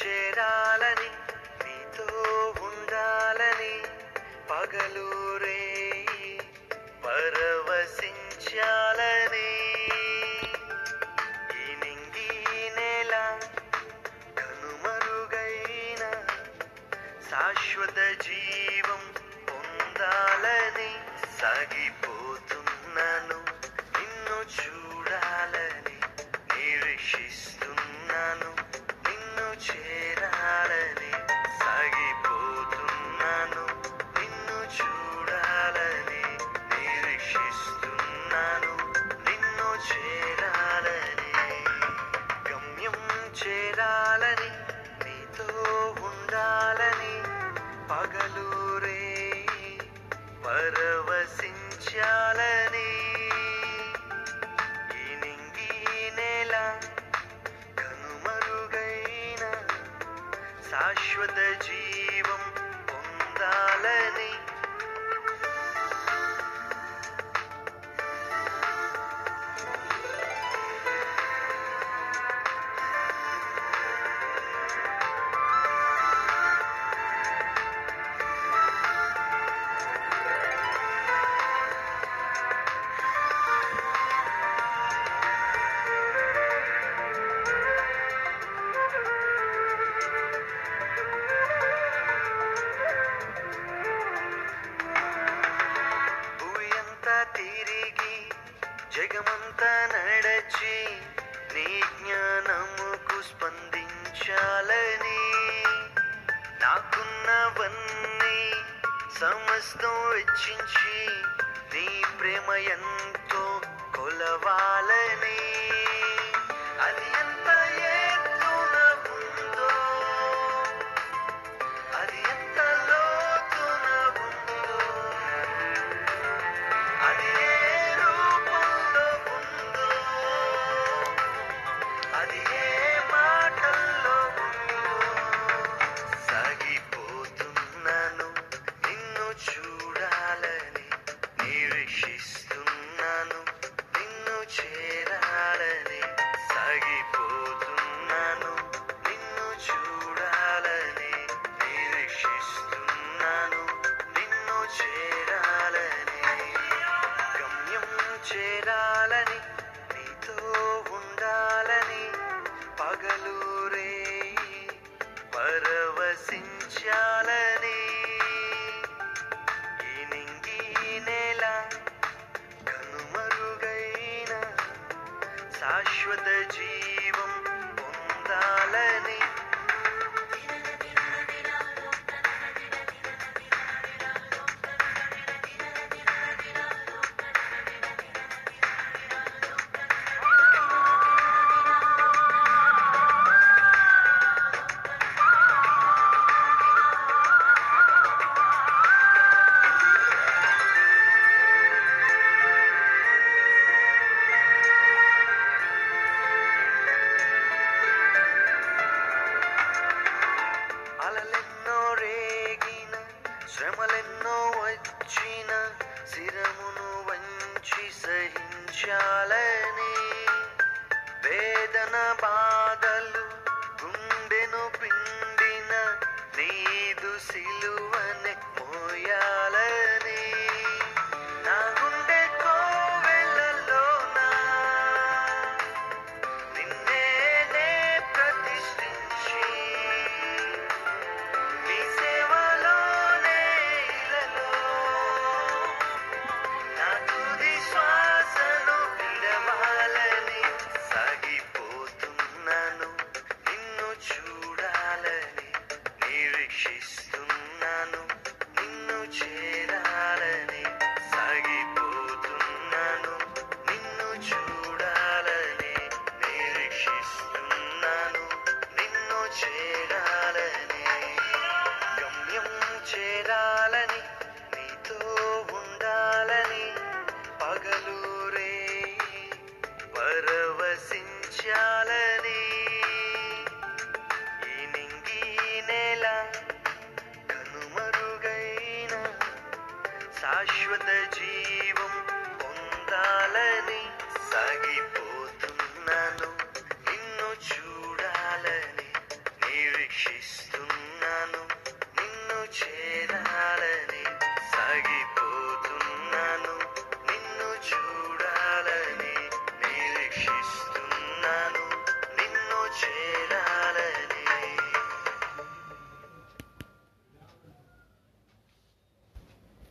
చేరాలని నీతో ఉండాలని పగలూరే పరవశించాలని. ఈ నింగి నేల కనుమరుగైన శాశ్వత జీవం పొందాలని సాగిపోతున్నాను. ఉండాలని పగలూరే పరవశించాలని. ఈ నింగి నేల కనుమరుగైన శాశ్వత జీ జగమంతా నడచి నీ జ్ఞానముకు స్పందించాలని. నాకున్నవన్నీ సమస్తం వెచ్చించి నీ ప్రేమ ఎంతో కొలవాలని. చేరాలని సాగిపోతున్నాను. నిన్ను చూడాలని నిరీక్షిస్తున్నాను. నిన్ను చేరాలని గమ్యం చేరాలని నీతో ఉండాలని పగలూరే పరవశించాలని శాశ్వత అలలెన్నో రేగిన శ్రమలెన్నో వచ్చిన శిరమును వంచి సహించాలని వేదన బాధలు శాశ్వత జీవం పొందాలని సాగిపో